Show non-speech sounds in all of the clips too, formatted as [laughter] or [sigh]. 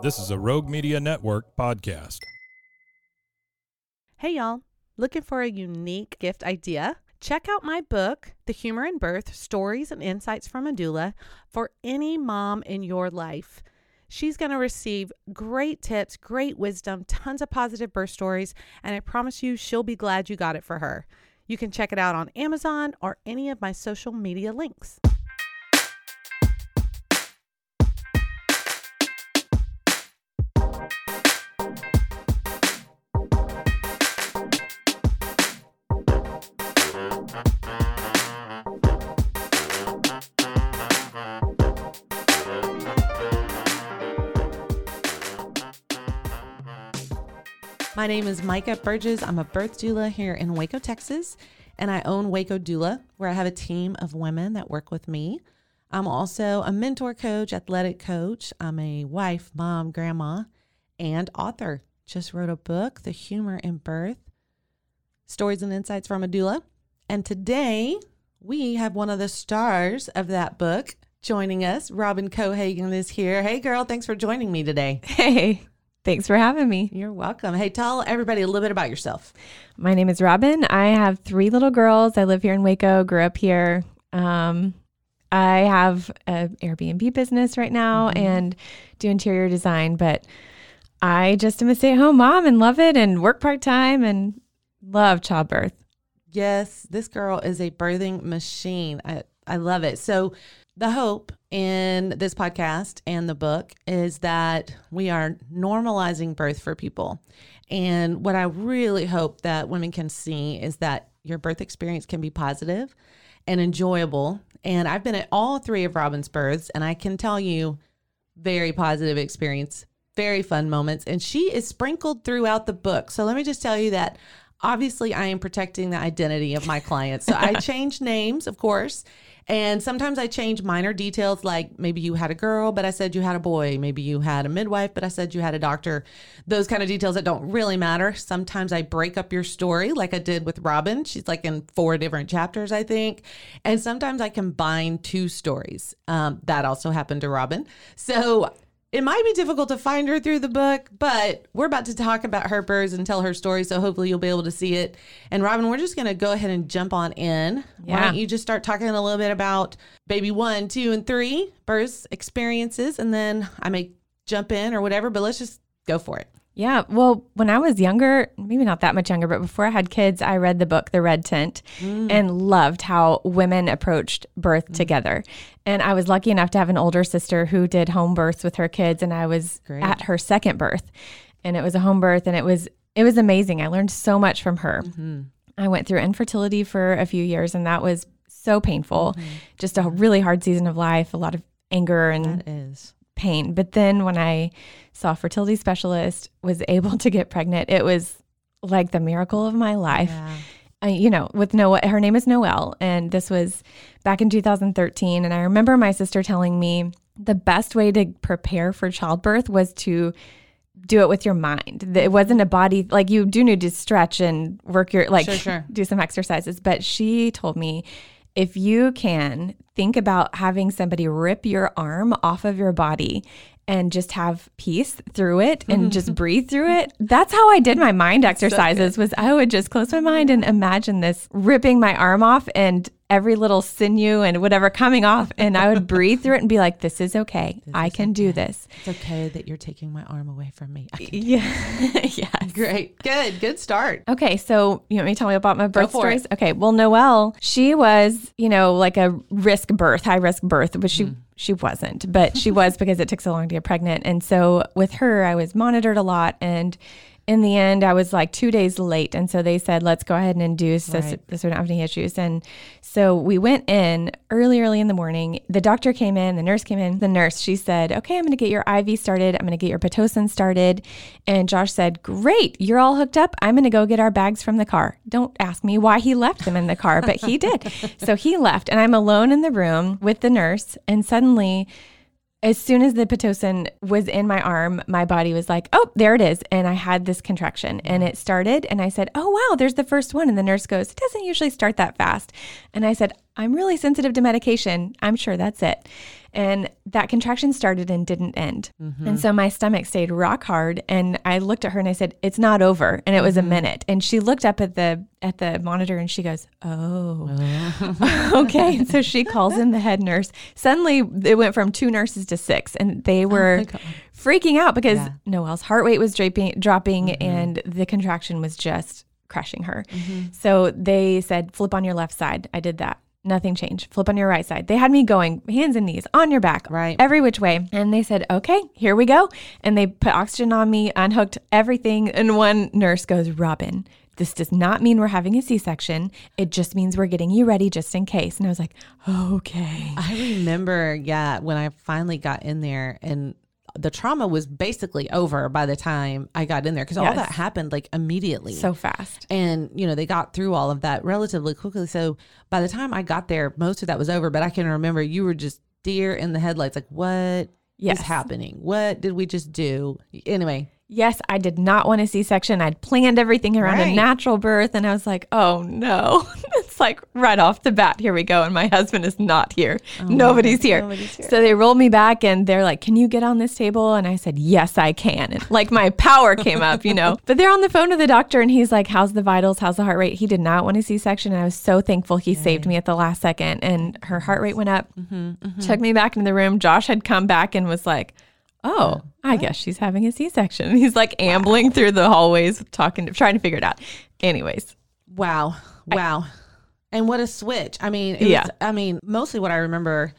This is a Rogue Media Network podcast. Hey, y'all. Looking for a unique gift idea? Check out my book, The Humor in Birth Stories and Insights from a Doula, for any mom in your life. She's going to receive great tips, great wisdom, tons of positive birth stories, and I promise you she'll be glad you got it for her. You can check it out on Amazon or any of my social media links. My name is Micah Burgess. I'm a birth doula here in Waco, Texas, and I own Waco Doula, where I have a team of women that work with me. I'm also a mentor coach, athletic coach. I'm a wife, mom, grandma, and author. Just wrote a book, The Humor in Birth Stories and Insights from a Doula. And today we have one of the stars of that book joining us. Robin Cohagen is here. Hey, girl, thanks for joining me today. Hey, thanks for having me. You're welcome. Hey, tell everybody a little bit about yourself. My name is Robin. I have three little girls. I live here in Waco, grew up here. Um, I have an Airbnb business right now Mhm. and do interior design, but I just am a stay at home mom and love it and work part time and love childbirth. Yes, this girl is a birthing machine. I, I love it. So, the hope in this podcast and the book is that we are normalizing birth for people. And what I really hope that women can see is that your birth experience can be positive and enjoyable. And I've been at all three of Robin's births, and I can tell you, very positive experience, very fun moments. And she is sprinkled throughout the book. So let me just tell you that obviously I am protecting the identity of my clients. So I [laughs] change names, of course. And sometimes I change minor details like maybe you had a girl, but I said you had a boy. Maybe you had a midwife, but I said you had a doctor. Those kind of details that don't really matter. Sometimes I break up your story like I did with Robin. She's like in four different chapters, I think. And sometimes I combine two stories. Um, that also happened to Robin. So it might be difficult to find her through the book, but we're about to talk about her birds and tell her story. So hopefully you'll be able to see it. And Robin, we're just going to go ahead and jump on in. Why don't you just start talking a little bit about baby one, two, and three birth experiences, and then I may jump in or whatever, but let's just go for it. Yeah. Well, when I was younger, maybe not that much younger, but before I had kids, I read the book, The Red Tent, mm. and loved how women approached birth mm. together. And I was lucky enough to have an older sister who did home births with her kids, and I was Great. at her second birth. And it was a home birth, and it was it was amazing. I learned so much from her. Mm-hmm. I went through infertility for a few years, and that was so painful. Mm-hmm. Just a really hard season of life, a lot of anger and That is. Pain. But then when I saw a fertility specialist, was able to get pregnant, it was like the miracle of my life. Yeah. I, you know, with Noah, her name is Noelle, and this was back in 2013. And I remember my sister telling me the best way to prepare for childbirth was to do it with your mind. It wasn't a body like you do need to stretch and work your like Sure, sure. [laughs] do some exercises. But she told me if you can think about having somebody rip your arm off of your body and just have peace through it and mm-hmm. just breathe through it. That's how I did my mind exercises was I would just close my mind and imagine this ripping my arm off and every little sinew and whatever coming off and I would breathe through it and be like this is okay. I is can do this. It's okay that you're taking my arm away from me. Yeah. [laughs] yes. Great. Good. Good start. Okay, so you want me to tell me about my birth stories? Okay, well, Noelle, she was, you know, like a risk birth, high risk birth, but she Mm-hmm. she wasn't, but she was [laughs] because it took so long to get pregnant. And so with her, I was monitored a lot, and in the end, I was like two days late. And so they said, let's go ahead and induce Right. so we don't have any issues. And so we went in early, early in the morning. The doctor came in, the nurse came in. The nurse, she said, okay, I'm going to get your IV started. I'm going to get your Pitocin started. And Josh said, great, you're all hooked up. I'm going to go get our bags from the car. Don't ask me why he left them in the car, but he did. [laughs] so he left. And I'm alone in the room with the nurse. And suddenly, as soon as the Pitocin was in my arm, my body was like, oh, there it is. And I had this contraction and it started. And I said, oh, wow, there's the first one. And the nurse goes, it doesn't usually start that fast. And I said, I'm really sensitive to medication. I'm sure that's it. And that contraction started and didn't end. And mm-hmm. so my stomach stayed rock hard. And I looked at her and I said, it's not over. And it was a mm-hmm. minute. And she looked up at the at the monitor and she goes, oh, oh. [laughs] okay. So she calls in the head nurse. Suddenly, it went from two nurses to six, and they oh were freaking out because Yeah. Noelle's heart rate was dropping, dropping, and the contraction was just crushing her. So they said, "Flip on your left side." I did that. Nothing changed. Flip on your right side. They had me going hands and knees on your back, Right. every which way. And they said, "Okay, here we go." And they put oxygen on me, unhooked everything. And one nurse goes, "Robin." This does not mean we're having a C section. It just means we're getting you ready just in case. And I was like, okay. I remember, yeah, when I finally got in there and the trauma was basically over by the time I got in there because all that happened like immediately. So fast. and you know they got through all of that relatively quickly. So by the time I got there, most of that was over. But I can remember you were just deer in the headlights, like what is Yes. happening? What did we just do? Anyway, Yes, I did not want a C section. I'd planned everything around a natural birth, and I was like, oh no. [laughs] it's like right off the bat, here we go. And my husband is not here. nobody's, here. Oh nobody's here. So they rolled me back and they're like, can you get on this table? And I said, yes, I can. And like my power came up, you know. [laughs] But they're on the phone with the doctor, and he's like, how's the vitals? How's the heart rate? He did not want a C section. And I was so thankful he saved me at the last second. And her heart rate went up, Mm-hmm, took me back into the room. Josh had come back and was like, Oh, I guess she's having a C-section. [laughs] He's like ambling through the hallways, talking, to, trying to figure it out. Anyways, wow, wow, and what a switch! I mean, Yeah. was, I mean, mostly what I remember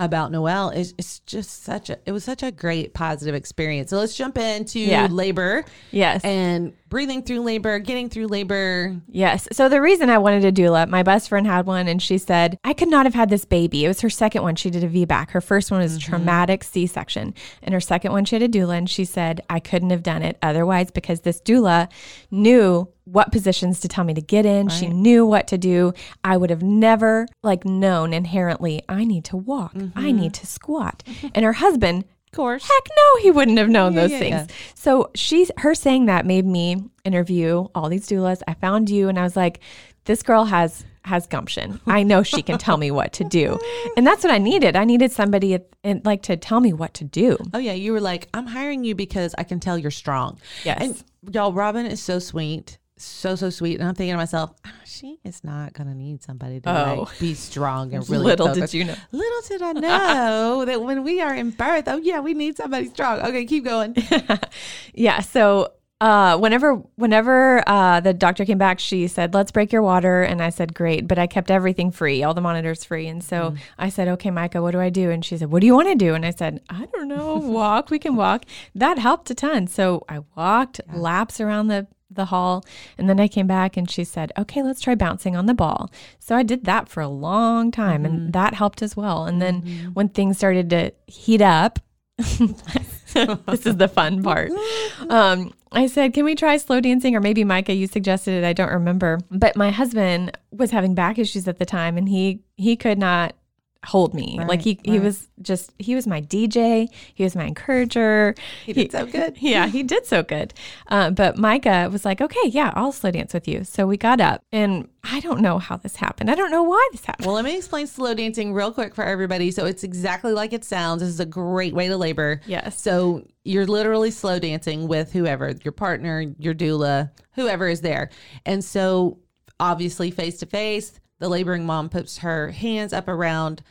about Noelle is it's just such a it was such a great positive experience. So let's jump into Yeah. labor yes, and breathing through labor, getting through labor. yes. So the reason I wanted a doula, my best friend had one, and she said I could not have had this baby. It was her second one. She did a VBAC. Her first one was a traumatic C-section, and her second one she had a doula, and she said I couldn't have done it otherwise because this doula knew what positions to tell me to get in. She knew what to do. I would have never like known inherently I need to walk. I mm-hmm. need to squat. [laughs] And her husband course. Heck no, he wouldn't have known those yeah, things. yeah. So she's her saying that made me interview all these doulas. I found you and I was like, this girl has has gumption. [laughs] I know she can tell me what to do. And that's what I needed. I needed somebody and like to tell me what to do. Oh yeah, you were like, I'm hiring you because I can tell you're strong. Yes. And y'all, Robin is so sweet, so so sweet. And I'm thinking to myself, "Ah, she is not gonna need somebody to Oh. like be strong and [laughs] really. Little focused." did you know. Little did I know [laughs] that when we are in birth, oh yeah, we need somebody strong. Okay, keep going. [laughs] Yeah. So uh, whenever whenever uh, the doctor came back, she said, "Let's break your water," and I said, "Great," but I kept everything free, all the monitors free, and so I said, "Okay, Micah, what do I do?" And she said, "What do you want to do?" And I said, "I don't know, walk. we can walk." That helped a ton. So I walked laps around the the hall, and then I came back, and she said, "Okay, let's try bouncing on the ball." So I did that for a long time, and that helped as well. And then when things started to heat up. [laughs] this is the fun [laughs] part. Um, I said, Can we try slow dancing? Or maybe Micah, you suggested it. I don't remember. But my husband was having back issues at the time and he he could not hold me. like he he was just he was my DJ, he was my encourager. He did so good. [laughs] Yeah, he did so good. Uh, but Micah was like, Okay, yeah, I'll slow dance with you. So we got up and I don't know how this happened. I don't know why this happened. Well, let me explain slow dancing real quick for everybody. So it's exactly like it sounds. This is a great way to labor. Yes. So you're literally slow dancing with whoever, your partner, your doula, whoever is there. And so obviously face to face, the laboring mom puts her hands up around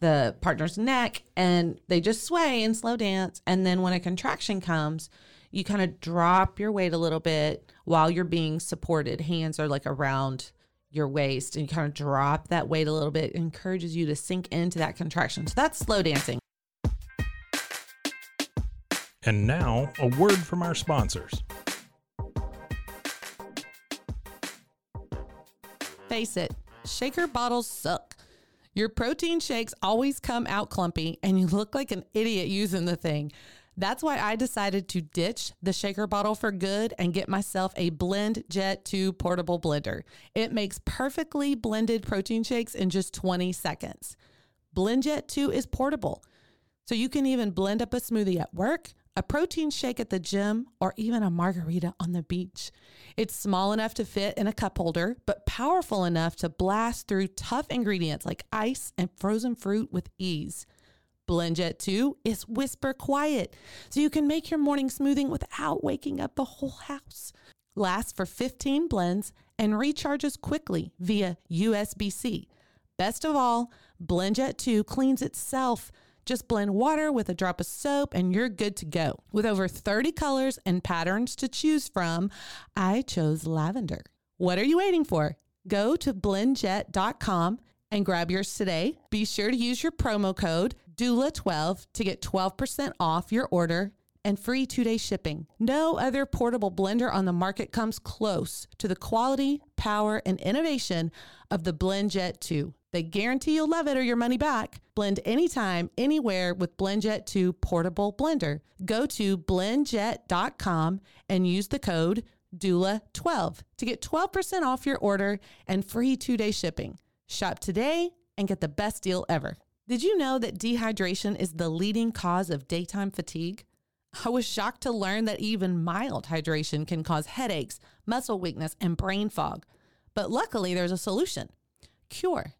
the partner's neck and they just sway and slow dance. And then when a contraction comes, you kind of drop your weight a little bit while you're being supported. Hands are like around your waist and you kind of drop that weight a little bit, it encourages you to sink into that contraction. So that's slow dancing. And now, a word from our sponsors. Face it, shaker bottles suck. Your protein shakes always come out clumpy and you look like an idiot using the thing. That's why I decided to ditch the shaker bottle for good and get myself a BlendJet 2 portable blender. It makes perfectly blended protein shakes in just 20 seconds. BlendJet 2 is portable, so you can even blend up a smoothie at work, a protein shake at the gym, or even a margarita on the beach. It's small enough to fit in a cup holder, but powerful enough to blast through tough ingredients like ice and frozen fruit with ease. BlendJet 2 is whisper quiet, so you can make your morning smoothing without waking up the whole house. Lasts for 15 blends and recharges quickly via USB C. Best of all, BlendJet 2 cleans itself. Just blend water with a drop of soap and you're good to go. With over 30 colors and patterns to choose from, I chose lavender. What are you waiting for? Go to blendjet.com and grab yours today. Be sure to use your promo code DOULA12 to get 12% off your order and free two day shipping. No other portable blender on the market comes close to the quality, power, and innovation of the BlendJet 2. They guarantee you'll love it or your money back. Blend anytime, anywhere with BlendJet 2 portable blender. Go to blendjet.com and use the code DOULA12 to get 12% off your order and free two day shipping. Shop today and get the best deal ever. Did you know that dehydration is the leading cause of daytime fatigue? I was shocked to learn that even mild hydration can cause headaches, muscle weakness, and brain fog. But luckily, there's a solution Cure.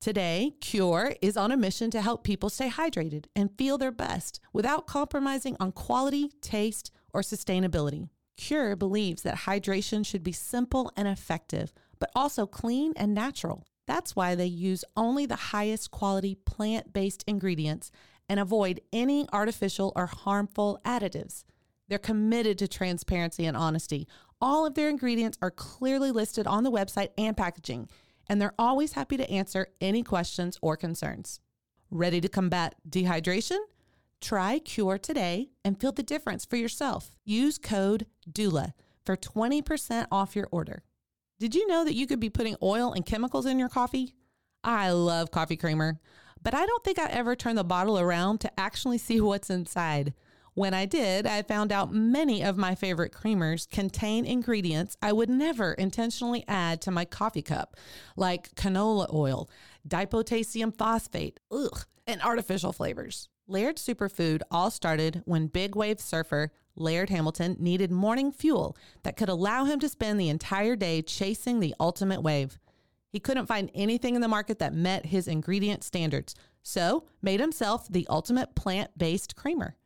Today, Cure is on a mission to help people stay hydrated and feel their best without compromising on quality, taste, or sustainability. Cure believes that hydration should be simple and effective, but also clean and natural. That's why they use only the highest quality plant based ingredients and avoid any artificial or harmful additives. They're committed to transparency and honesty. All of their ingredients are clearly listed on the website and packaging, and they're always happy to answer any questions or concerns. Ready to combat dehydration? Try Cure today and feel the difference for yourself. Use code DOULA for 20% off your order. Did you know that you could be putting oil and chemicals in your coffee? I love coffee creamer, but I don't think I ever turned the bottle around to actually [laughs] see what's inside. When I did, I found out many of my favorite creamers contain ingredients I would never intentionally add to my coffee cup, like canola oil, dipotassium phosphate, ugh, and artificial flavors. Laird Superfood all started when big wave surfer Laird Hamilton needed morning fuel that could allow him to spend the entire day chasing the ultimate wave. He couldn't find anything in the market that met his ingredient standards, so made himself the ultimate plant-based creamer.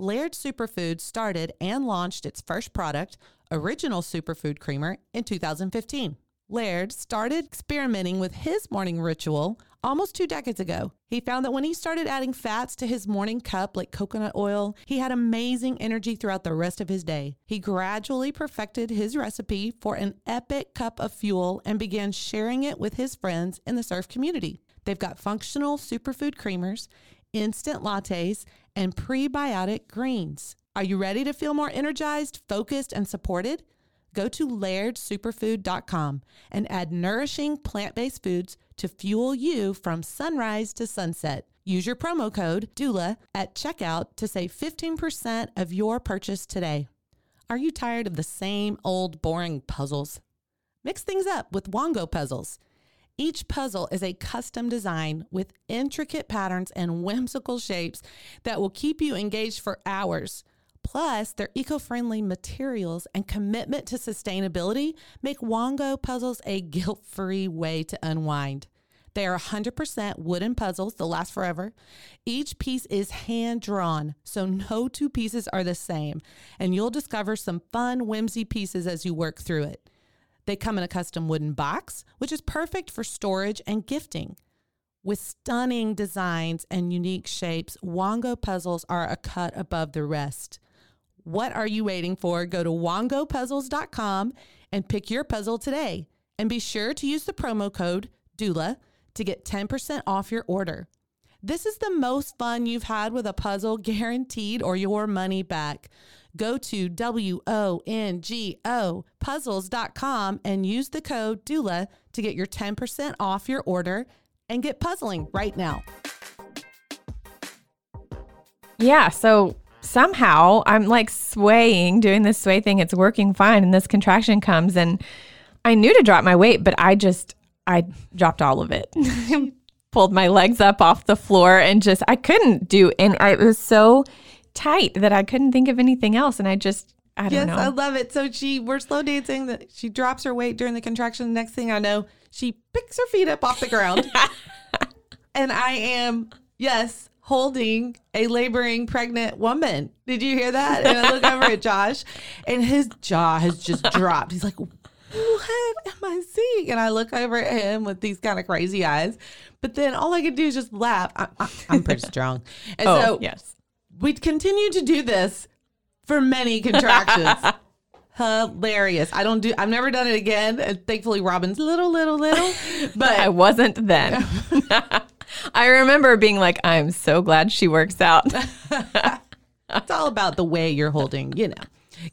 Laird Superfood started and launched its first product, Original Superfood Creamer, in 2015. Laird started experimenting with his morning ritual almost two decades ago. He found that when he started adding fats to his morning cup, like coconut oil, he had amazing energy throughout the rest of his day. He gradually perfected his recipe for an epic cup of fuel and began sharing it with his friends in the surf community. They've got functional superfood creamers, instant lattes, and prebiotic greens. Are you ready to feel more energized, focused, and supported? Go to lairdsuperfood.com and add nourishing plant based foods to fuel you from sunrise to sunset. Use your promo code DOULA at checkout to save 15% of your purchase today. Are you tired of the same old boring puzzles? Mix things up with Wongo puzzles. Each puzzle is a custom design with intricate patterns and whimsical shapes that will keep you engaged for hours. Plus, their eco friendly materials and commitment to sustainability make Wongo puzzles a guilt free way to unwind. They are 100% wooden puzzles that last forever. Each piece is hand drawn, so no two pieces are the same, and you'll discover some fun, whimsy pieces as you work through it. They come in a custom wooden box, which is perfect for storage and gifting. With stunning designs and unique shapes, Wongo puzzles are a cut above the rest. What are you waiting for? Go to wongopuzzles.com and pick your puzzle today. And be sure to use the promo code DOULA to get 10% off your order. This is the most fun you've had with a puzzle, [laughs] guaranteed, or your money back. Go to W O N G O puzzles.com and use the code DOULA to get your 10% off your order and get puzzling right now. Yeah. So somehow I'm like swaying, doing this sway thing. It's working fine. And this contraction comes and I knew to drop my weight, but I just, I dropped all of it. [laughs] Pulled my legs up off the floor and just, I couldn't do, and I, it was so tight that I couldn't think of anything else. And I just, I don't Yes, know. I love it. So she, we're slow dancing. That she drops her weight during the contraction. The Next thing I know, she picks her feet up off the ground, [laughs] and I am yes holding a laboring pregnant woman. Did you hear that? And I look over at Josh, and his jaw has just dropped. He's like, "What am I seeing?" And I look over at him with these kind of crazy eyes. But then all I could do is just laugh. I, [laughs] I'm pretty strong, and oh, so yes. we'd continue to do this for many contractions. [laughs] Hilarious. I don't do I've never done it again. And thankfully Robin's little, little, little. [laughs] But I wasn't then. I remember being like, I'm so glad she works out. it's all about the way you're holding, you know,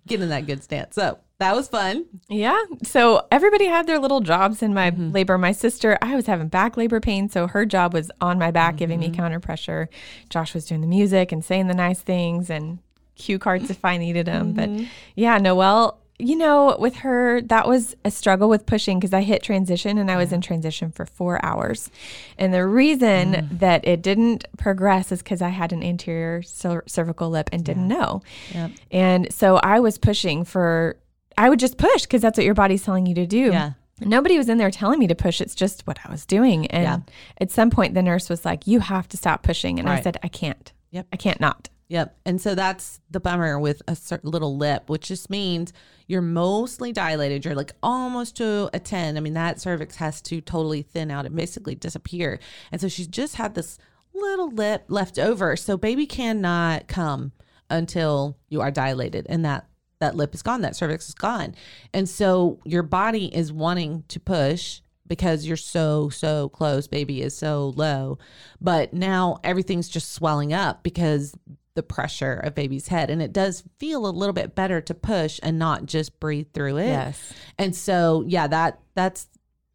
getting that good stance. So that was fun. Yeah. So everybody had their little jobs in my mm-hmm. labor. My sister, I was having back labor pain. So her job was on my back, giving me mm-hmm. counter pressure. Josh was doing the music and saying the nice things and cue cards if I needed them. But mm-hmm. yeah, Noelle, you know, with her, that was a struggle with pushing because I hit transition and I was in transition for four hours. And the reason mm. that it didn't progress is because I had an anterior cer- cervical lip and didn't know. Yep. And so I was pushing for, I would just push because that's what your body's telling you to do. Yeah. Nobody was in there telling me to push. It's just what I was doing. And Yeah. at some point, the nurse was like, You have to stop pushing. And I said, I can't. Yep. I can't not. Yep. And so that's the bummer with a certain little lip, which just means you're mostly dilated. You're like almost to a 10. I mean, that cervix has to totally thin out and basically disappear. And so she's just had this little lip left over. So baby cannot come until you are dilated and that that lip is gone, that cervix is gone. And so your body is wanting to push because you're so so close baby is so low but now everything's just swelling up because the pressure of baby's head and it does feel a little bit better to push and not just breathe through it Yes. and so yeah that that's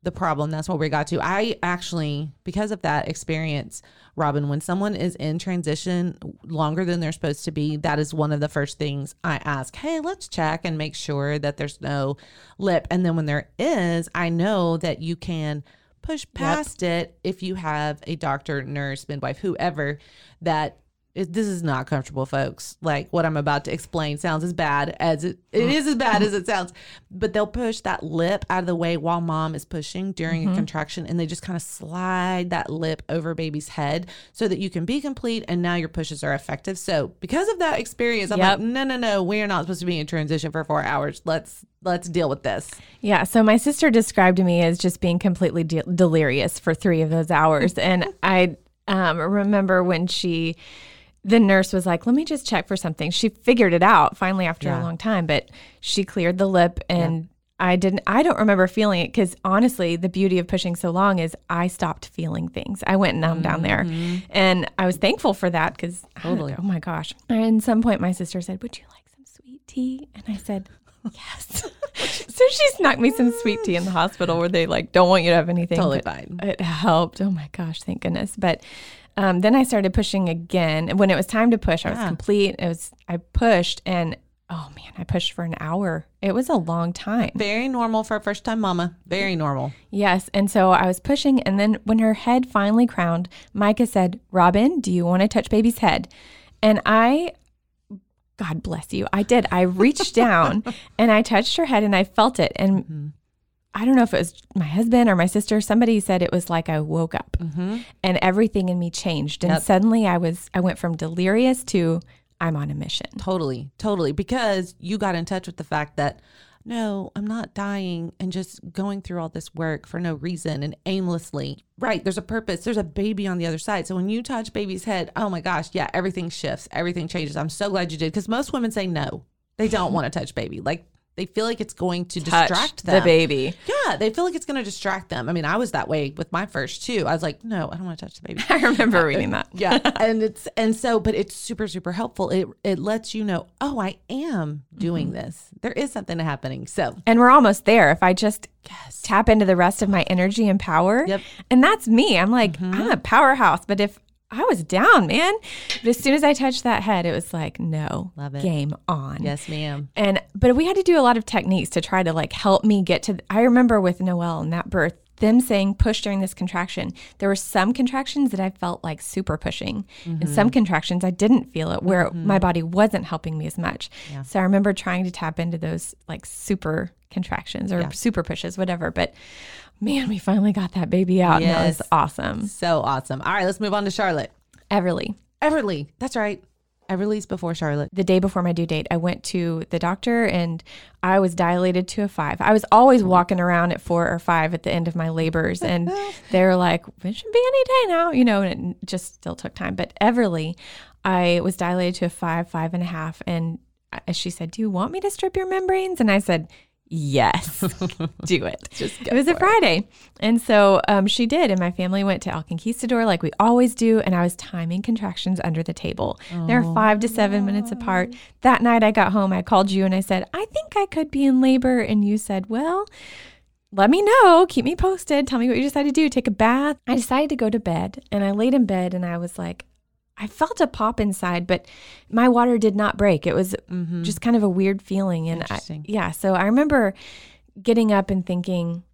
the problem. That's what we got to. I actually because of that experience robin when someone is in transition longer than they're supposed to be that is one of the first things i ask hey let's check and make sure that there's no lip. And then when there is i know that you can push past it if you have a doctor nurse midwife whoever that it, this is not comfortable, folks. Like what I'm about to explain sounds as bad as it, it is as bad as it sounds. But they'll push that lip out of the way while mom is pushing during a contraction, and they just kind of slide that lip over baby's head so that you can be complete, and now your pushes are effective. So because of that experience, I'm Yep. like, no, no, no, we are not supposed to be in transition for four hours. Let's let's deal with this. Yeah. So my sister described me as just being completely de- delirious for three of those hours. [laughs] and I um, remember when she, the nurse was like, let me just check for something. She figured it out finally after Yeah. a long time, but she cleared the lip and I didn't, I don't remember feeling it because honestly, the beauty of pushing so long is I stopped feeling things. I went numb down there. Mm-hmm. And I was thankful for that because, Totally. oh my gosh. And at some point, my sister said, Would you like some sweet tea? And I said, [laughs] Yes. [laughs] so she snuck me some sweet tea in the hospital where they like don't want you to have anything. Totally fine. It helped. Oh my gosh, thank goodness. But um, then I started pushing again. When it was time to push, I was Yeah. complete. It was I pushed and oh man, I pushed for an hour. It was a long time. Very normal for a first time mama. Very normal. Yes. And so I was pushing. And then when her head finally crowned, Micah said, Robin, do you want to touch baby's head? And I, God bless you, I did. I reached down [laughs] and I touched her head and I felt it. And I don't know if it was my husband or my sister. Somebody said it was like I woke up mm-hmm. and everything in me changed. And Yep. suddenly I was, I went from delirious to I'm on a mission. Totally, totally. Because you got in touch with the fact that no, I'm not dying and just going through all this work for no reason and aimlessly. Right. There's a purpose. There's a baby on the other side. So when you touch baby's head, oh my gosh, yeah, everything shifts. Everything changes. I'm so glad you did. Because most women say no. They don't [laughs] want to touch baby. Like they feel like it's going to Touch distract the baby. Yeah, they feel like it's going to distract them. I mean, I was that way with my first too. I was like, no, I don't want to touch the baby. [laughs] I remember reading that. yeah [laughs] and it's and so but it's super super helpful it it lets you know oh i am doing Mm-hmm. this there is something happening so And we're almost there. If I just yes tap into the rest of my energy and power. Yep. And that's me. I'm like, I'm a powerhouse. But if I was down, man, but as soon as I touched that head, it was like, no, Love it. game on. yes ma'am And but we had to do a lot of techniques to try to like help me get to. I remember with Noelle and that birth, them saying push during this contraction. There were some contractions that I felt like super pushing, and some mm-hmm. contractions I didn't feel it, where mm-hmm. my body wasn't helping me as much. So I remember trying to tap into those like super contractions or Yeah. super pushes, whatever. But man, we finally got that baby out, and that was Yes. awesome. so awesome all right let's move on to charlotte Everly. everly that's right everly's before charlotte the day before my due date, I went to the doctor and I was dilated to a five. I was always walking around at four or five at the end of my labors, and [laughs] they were like, "It should be any day now," you know, and it just still took time. But Everly, I was dilated to a five, five and a half, and she said, "Do you want me to strip your membranes?" And I said. Yes, [laughs] do it. Just it was a Friday. And so um, she did. And my family went to El Conquistador like we always do. And I was timing contractions under the table. They're five to seven minutes apart. That night I got home, I called you and I said, I think I could be in labor. And you said, Well, let me know. Keep me posted. Tell me what you decided to do. Take a bath. I decided to go to bed and I laid in bed and I was like, I felt a pop inside, but my water did not break. It was mm-hmm. just kind of a weird feeling. And I, yeah, so I remember getting up and thinking,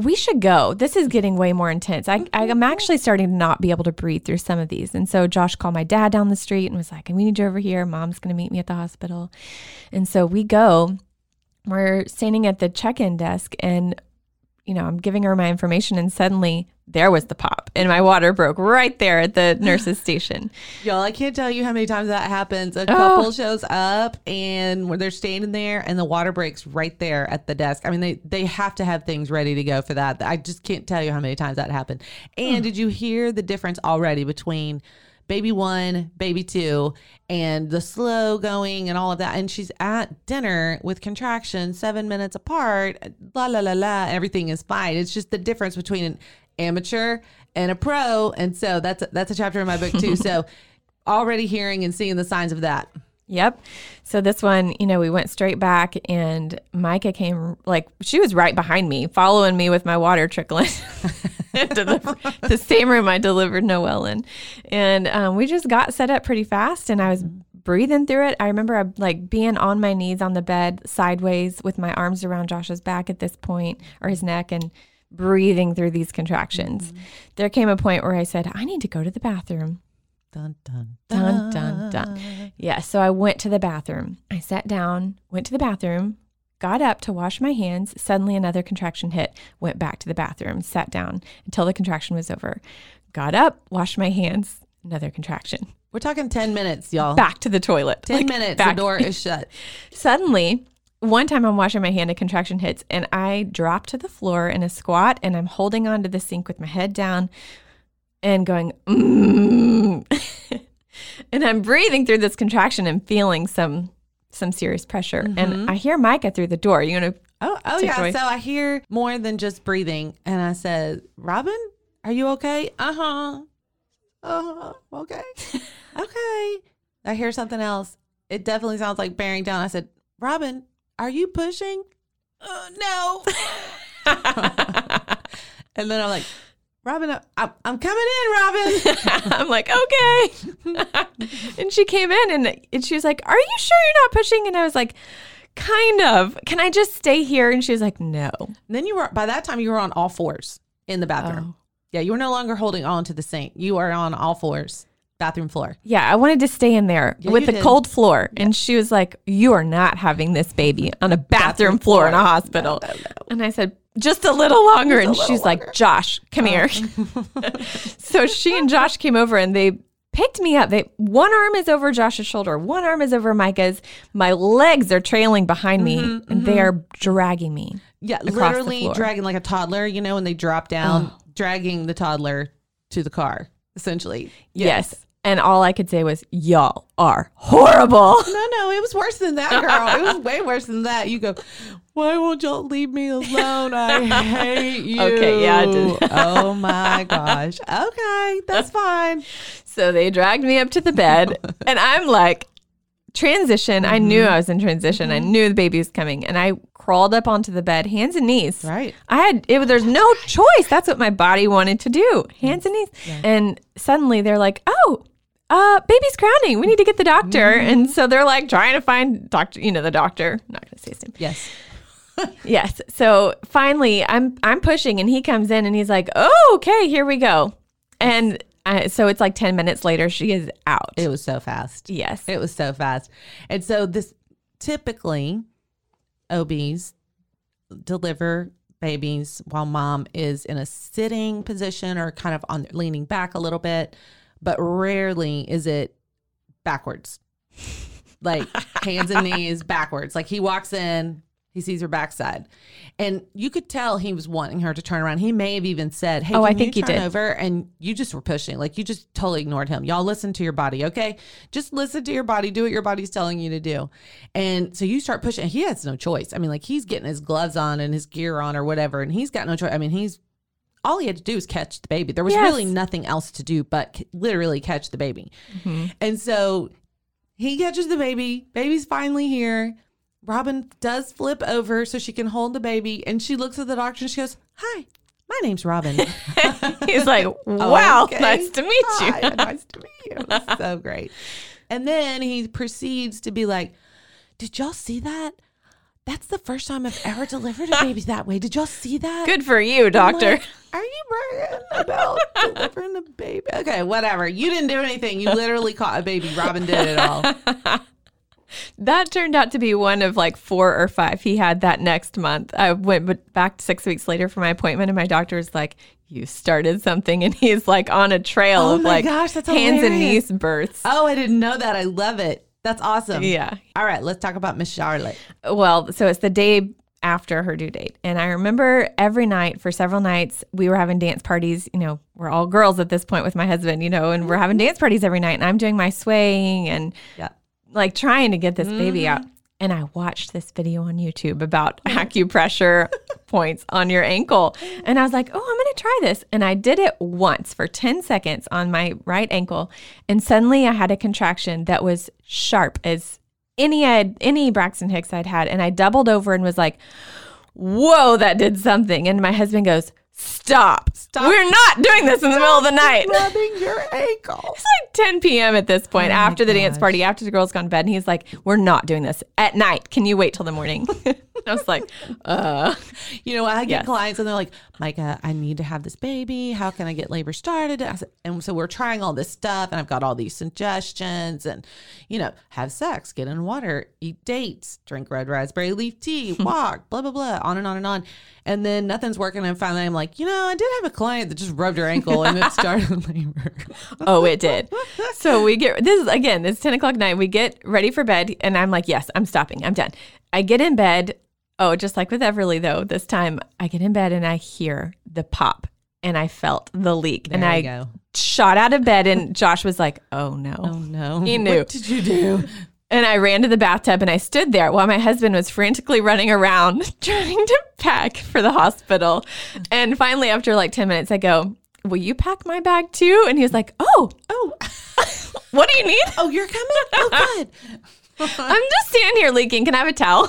we should go. This is getting way more intense. I, I, I'm mm-hmm. actually starting to not be able to breathe through some of these. And so Josh called my dad down the street and was like, we need you over here. Mom's going to meet me at the hospital. And so we go. We're standing at the check in desk and, you know, I'm giving her my information and suddenly there was the pop and my water broke right there at the [sighs] nurse's station. Y'all, I can't tell you how many times that happens. Oh. A couple shows up and when they're standing there and the water breaks right there at the desk. I mean, they, they have to have things ready to go for that. I just can't tell you how many times that happened. And did you hear the difference already between baby one, baby two, and the slow going and all of that? And she's at dinner with contractions seven minutes apart, la la la la, everything is fine. It's just the difference between an amateur and a pro. And so that's a, that's a chapter in my book too. [laughs] So already hearing and seeing the signs of that. Yep. So this one, you know, we went straight back and Micah came like she was right behind me, following me with my water trickling [laughs] into the, the same room I delivered Noelle in. And um, we just got set up pretty fast and I was breathing through it. I remember uh, like being on my knees on the bed sideways with my arms around Josh's back at this point or his neck and breathing through these contractions. There came a point where I said, I need to go to the bathroom. Dun, dun, Dun, dun, dun. Yeah. So I went to the bathroom. I sat down, went to the bathroom, got up to wash my hands. Suddenly another contraction hit, went back to the bathroom, sat down until the contraction was over. Got up, washed my hands, another contraction. We're talking 10 minutes, y'all. Back to the toilet. 10 Like, minutes, back- the door is [laughs] shut. Suddenly, one time I'm washing my hand, a contraction hits, and I drop to the floor in a squat, and I'm holding onto the sink with my head down and going, mm. [laughs] and I'm breathing through this contraction and feeling some some serious pressure. And I hear Micah through the door. You know, Oh, oh yeah. away. So I hear more than just breathing. And I said, Robin, are you okay? Uh huh. Uh huh. Okay. [laughs] okay. I hear something else. It definitely sounds like bearing down. I said, Robin, are you pushing? Uh, no. [laughs] and then I'm like, Robin, I'm, I'm coming in, Robin. [laughs] I'm like, okay. [laughs] and she came in and, and she was like, Are you sure you're not pushing? And I was like, Kind of. Can I just stay here? And she was like, No. And then you were, by that time, you were on all fours in the bathroom. Oh. Yeah, you were no longer holding on to the sink. You are on all fours, bathroom floor. Yeah, I wanted to stay in there Yeah, with the did. cold floor. And she was like, You are not having this baby on a bathroom, floor, in a hospital. And I said, Just a little longer. and she's like, Josh, come here. Oh. [laughs] [laughs] so she and Josh came over and they picked me up. They one arm is over Josh's shoulder, one arm is over Micah's. My legs are trailing behind me mm-hmm, and they mm-hmm. are dragging me. Yeah, literally dragging like a toddler, you know, when they drop down, oh. dragging the toddler to the car, essentially. Yes. And all I could say was, y'all are horrible. No, no, it was worse than that, [laughs] girl. It was way worse than that. You go, why won't y'all leave me alone? I hate you. [laughs] Okay, yeah, I did. oh my gosh. Okay, that's fine. [laughs] So they dragged me up to the bed, [laughs] and I'm like, transition. I knew mm-hmm. I was in transition. I mm-hmm. knew the baby was coming, and I crawled up onto the bed, hands and knees. Right. I had it. There's no choice. That's what my body wanted to do, hands and knees. And suddenly they're like, "Oh, uh, baby's crowning. We need to get the doctor." And mm-hmm. so they're like trying to find doctor. You know, the doctor. I'm not gonna say his name. Yes. Yes. So finally, I'm I'm pushing, and he comes in, and he's like, "Oh, okay, here we go." And I, so it's like ten minutes later, she is out. It was so fast. yes. It was so fast. And so this typically OBs deliver babies while mom is in a sitting position or kind of on leaning back a little bit, but rarely is it backwards. Like hands and knees backwards. Like he walks in, he sees her backside. And you could tell he was wanting her to turn around. He may have even said, Hey, Oh, I think you he did. over? And you just were pushing. Like you just totally ignored him. Y'all listen to your body, okay? Just listen to your body. Do what your body's telling you to do. And so you start pushing. He has no choice. I mean, like he's getting his gloves on and his gear on or whatever, and he's got no choice. I mean, he's all he had to do was catch the baby. There was Yes. really nothing else to do but c- literally catch the baby. Mm-hmm. And so he catches the baby. Baby's finally here. Robin does flip over so she can hold the baby, and she looks at the doctor and she goes, "Hi, my name's Robin." [laughs] He's like, "Wow, Okay. nice to meet you." Nice to meet you. It so [laughs] great. And then he proceeds to be like, "Did y'all see that? That's the first time I've ever delivered a baby that way. Did y'all see that? Good for you, doctor. like, Are you bragging about delivering a baby? Okay, whatever. You didn't do anything. You literally caught a baby. Robin did it all. [laughs] That turned out to be one of like four or five he had that next month. I went back six weeks later for my appointment, and my doctor was like, "You started something," and he's like on a trail Oh of like gosh, that's hands and knees births. Oh, I didn't know that. I love it. That's awesome. Yeah. All right, let's talk about Miss Charlotte. Well, so it's the day after her due date. And I remember every night for several nights, we were having dance parties. You know, we're all girls at this point with my husband, you know, and we're having [laughs] dance parties every night. And I'm doing my swaying and Yeah. Like trying to get this baby out. Mm-hmm. And I watched this video on YouTube about acupressure [laughs] points on your ankle. And I was like, oh, I'm going to try this. And I did it once for 10 seconds on my right ankle. And suddenly I had a contraction that was sharp as any I'd, any Braxton Hicks I'd had. And I doubled over and was like, whoa, that did something. And my husband goes, stop. Stop. We're not doing this in the middle of the night. Rubbing your ankle. It's like 10 p.m. at this point Oh after the dance party, after the girls gone to bed. And he's like, We're not doing this at night. Can you wait till the morning? [laughs] I was like, uh, You know, I get Yes. clients and they're like, Micah, I need to have this baby. How can I get labor started? Said- And so we're trying all this stuff and I've got all these suggestions and, you know, have sex, get in water, eat dates, drink red raspberry leaf tea, [laughs] walk, blah, blah, blah, on and on and on. And then nothing's working. And finally I'm like, you know, I did have a client that just rubbed her ankle and it started [laughs] labor. oh, it did. So we get this is again, it's 10 o'clock night. We get ready for bed. And I'm like, Yes, I'm stopping. I'm done. I get in bed. Oh, just like with Everly, though, this time I get in bed and I hear the pop and I felt the leak. and I go. shot out of bed. And Josh was like, Oh, no. Oh, no. He knew. What did you do? And I ran to the bathtub and I stood there while my husband was frantically running around [laughs] trying to pack for the hospital. And finally, after like 10 minutes, I go, Will you pack my bag too? And he was like, Oh, Oh, [laughs] what do you need? oh, you're coming? Oh, good. [laughs] I'm just standing here leaking. Can I have a towel?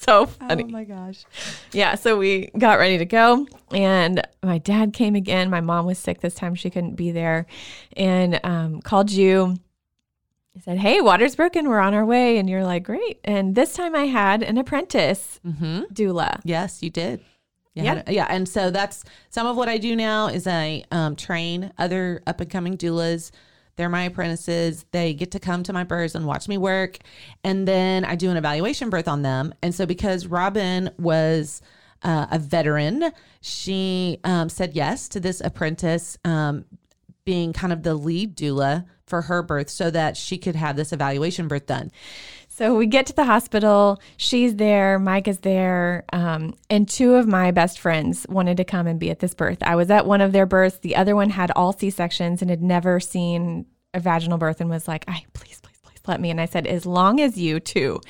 so funny. Oh, my gosh. Yeah, so we got ready to go, and my dad came again. My mom was sick this time; she couldn't be there, and um, called you. He said, "Hey, water's broken. We're on our way." And you're like, "Great!" And this time, I had an apprentice Mm-hmm. doula. Yes, you did. You Yeah. yeah. And so that's some of what I do now is I um, train other up and coming doulas. They're my apprentices. They get to come to my births and watch me work. And then I do an evaluation birth on them. And so because Robin was uh, a veteran, she um, said yes to this apprentice um, being kind of the lead doula for her birth so that she could have this evaluation birth done. So we get to the hospital. She's there. Mike is there. Um, and two of my best friends wanted to come and be at this birth. I was at one of their births. The other one had all C sections and had never seen a vaginal birth and was like, I please, please, please let me. And I said, as long as you two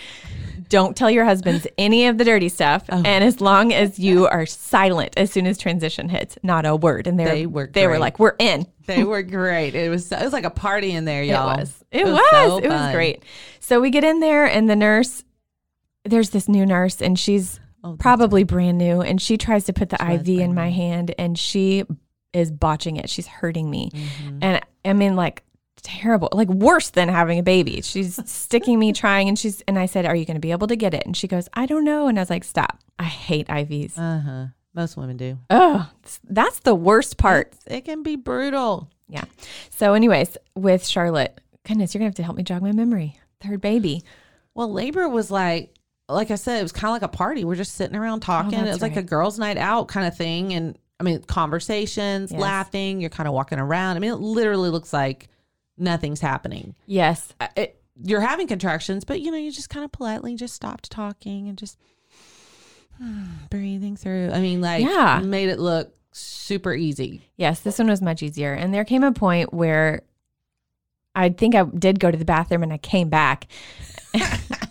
don't tell your husbands any of the dirty stuff, Oh. and as long as you are silent as soon as transition hits, not a word. And They were they were like, we're in. They were great. It was it was like a party in there, y'all. It was. It, was. so it was great. So we get in there, and the nurse, there's this new nurse, and she's Oh, probably brand new, and she tries to put the IV in my hand, and she is botching it. She's hurting me, Mhm. and I mean, like terrible, like worse than having a baby. She's sticking me, trying, and she's and I said, "Are you going to be able to get it?" And she goes, "I don't know." And I was like, "Stop! I hate IVs. Uh huh. Most women do. Oh, that's the worst part." It's- it can be brutal. Yeah. So, anyways, with Charlotte, goodness, you're gonna have to help me jog my memory. Third baby. Well, labor was like, like I said, it was kind of like a party. We're just sitting around talking. it Oh, that's was like a girls' night out kind of thing. And I mean, conversations, Yes. laughing. You're kind of walking around. I mean, it literally looks like nothing's happening. Yes. Uh, it, you're having contractions, but you know, you just kind of politely just stopped talking and just [sighs] breathing through. I mean, like, Yeah. made it look super easy. Yes, this one was much easier. And there came a point where I think I did go to the bathroom and I came back. [laughs]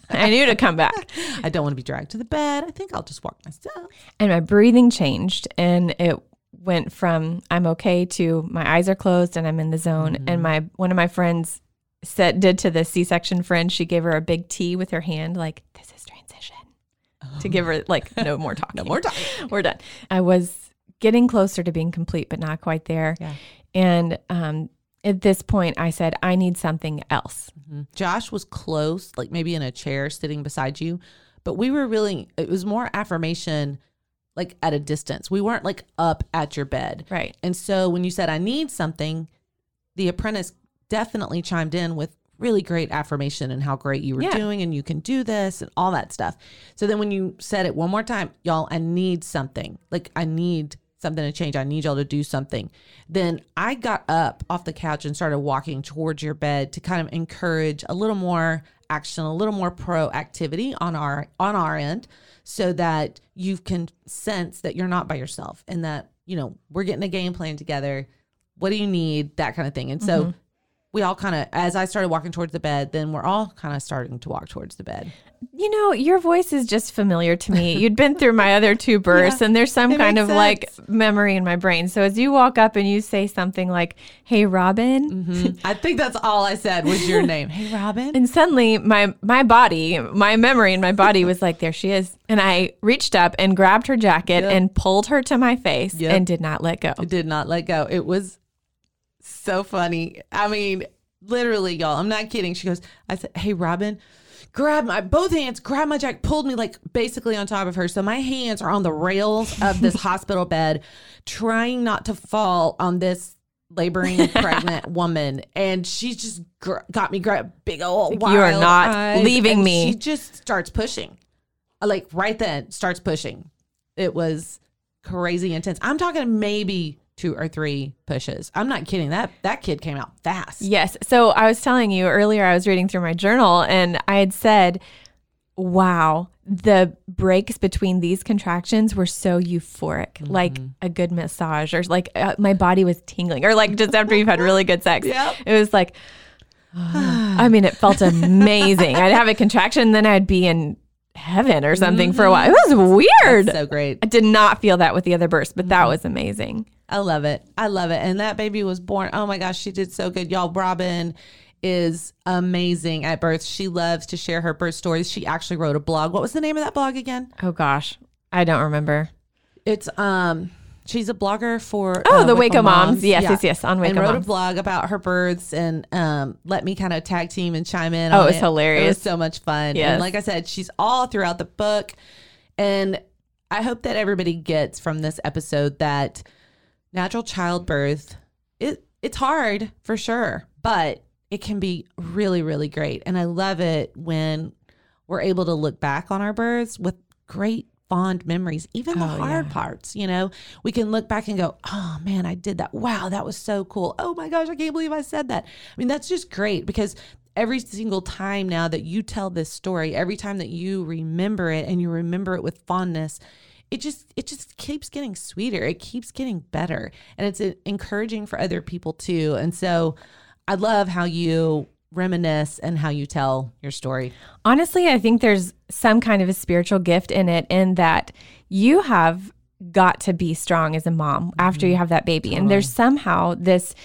I knew to come back. [laughs] I don't want to be dragged to the bed. I think I'll just walk myself. And my breathing changed and it went from I'm okay to my eyes are closed and I'm in the zone. And my one of my friends said did to the C-section friend, she gave her a big T with her hand, like, this is transition. To give her like [laughs] no more talking. No more talking. [laughs] We're done. I was getting closer to being complete, but not quite there. Yeah. And um, at this point, I said, I need something else. Josh was close, like maybe in a chair sitting beside you, but we were really, it was more affirmation like at a distance. We weren't like up at your bed. Right. And so when you said, I need something, the apprentice definitely chimed in with really great affirmation and how great you were Yeah. doing and you can do this and all that stuff. So then when you said it one more time, y'all, I need something. Like I need something to change. I need y'all to do something. Then I got up off the couch and started walking towards your bed to kind of encourage a little more action, a little more proactivity on our on our end so that you can sense that you're not by yourself and that, you know, we're getting a game plan together. What do you need? That kind of thing. And so mm-hmm. We all kind of, as I started walking towards the bed, then we're all kind of starting to walk towards the bed. You know, your voice is just familiar to me. You'd been through my other two [laughs] births, Yeah, and there's some kind of makes like memory in my brain. So as you walk up and you say something like, Hey, Robin. Mhm. I think that's all I said was your name. Hey, Robin. And suddenly my my body, my memory in my body was like, there she is. And I reached up and grabbed her jacket Yep. and pulled her to my face Yep. and did not let go. I did not let go. It was so funny. I mean, literally, y'all, I'm not kidding. She goes, I said, Hey, Robin, grab my both hands, grab my jacket, pulled me like basically on top of her. So my hands are on the rails of this [laughs] hospital bed, trying not to fall on this laboring [laughs] pregnant woman. And she just gr- got me grabbed big old you are not eyes, leaving me. She just starts pushing. Like right then, starts pushing. It was crazy intense. I'm talking maybe two or three pushes. I'm not kidding. That that kid came out fast. Yes. So I was telling you earlier, I was reading through my journal and I had said, wow, the breaks between these contractions were so euphoric, Mm-hmm. like a good massage, or like uh, my body was tingling, or like just after you've had really good sex. [laughs] Yep. It was like, [sighs] I mean, it felt amazing. I'd have a contraction, then I'd be in heaven or something for a while. It was weird. That's so great. I did not feel that with the other burst, but Mm-hmm. that was amazing. I love it. I love it. And that baby was born. Oh my gosh, she did so good. Y'all, Robin is amazing at birth. She loves to share her birth stories. She actually wrote a blog. What was the name of that blog again? Oh gosh, I don't remember. It's um she's a blogger for Oh, uh, the Waco Moms. Yes, yes, yes, on Waco and wrote Moms. a blog about her births and um let me kind of tag team and chime in. Oh, on it was It hilarious. was so much fun. Yes. And like I said, she's all throughout the book. And I hope that everybody gets from this episode that natural childbirth it it's hard for sure, but it can be really really great. And I love it when we're able to look back on our births with great fond memories, even the Oh, hard yeah. parts, you know. We can look back and go, "Oh man, I did that. Wow, that was so cool. Oh my gosh, I can't believe I said that." I mean, that's just great because every single time now that you tell this story, every time that you remember it and you remember it with fondness, it just it just keeps getting sweeter. It keeps getting better, and it's uh, encouraging for other people too. And so, I love how you reminisce and how you tell your story. Honestly, I think there's some kind of a spiritual gift in it, in that you have got to be strong as a mom after you have that baby. And there's somehow this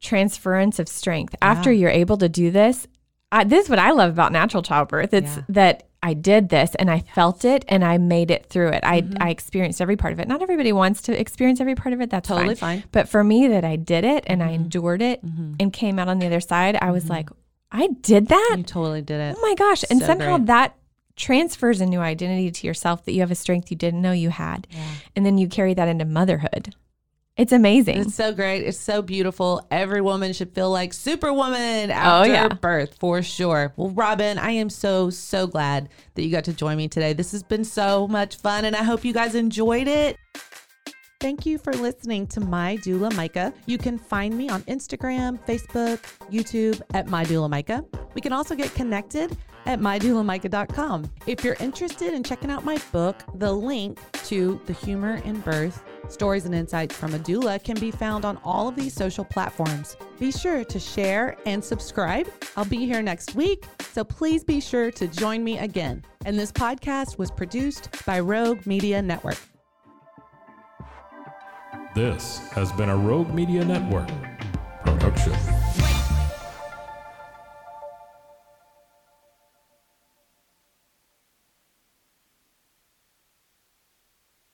transference of strength after you're able to do this. I, this is what I love about natural childbirth. It's Yeah. that I did this and I felt it and I made it through it. I, mm-hmm. I experienced every part of it. Not everybody wants to experience every part of it. That's Totally fine. fine. But for me, that I did it and I mm-hmm. endured it mm-hmm. and came out on the other side, I was like, I did that. You totally did it. Oh my gosh. And So somehow great. that transfers a new identity to yourself that you have a strength you didn't know you had. And then you carry that into motherhood. It's amazing. It's so great. It's so beautiful. Every woman should feel like superwoman oh, after Oh, yeah. birth for sure. Well, Robin, I am so, so glad that you got to join me today. This has been so much fun and I hope you guys enjoyed it. Thank you for listening to My Doula Micah. You can find me on Instagram, Facebook, YouTube at My Doula Micah. We can also get connected at mydoulamicah.com. If you're interested in checking out my book, the link to The Humor in Birth Stories and Insights from a Doula can be found on all of these social platforms. Be sure to share and subscribe. I'll be here next week, so please be sure to join me again. And this podcast was produced by Rogue Media Network. This has been a Rogue Media Network production.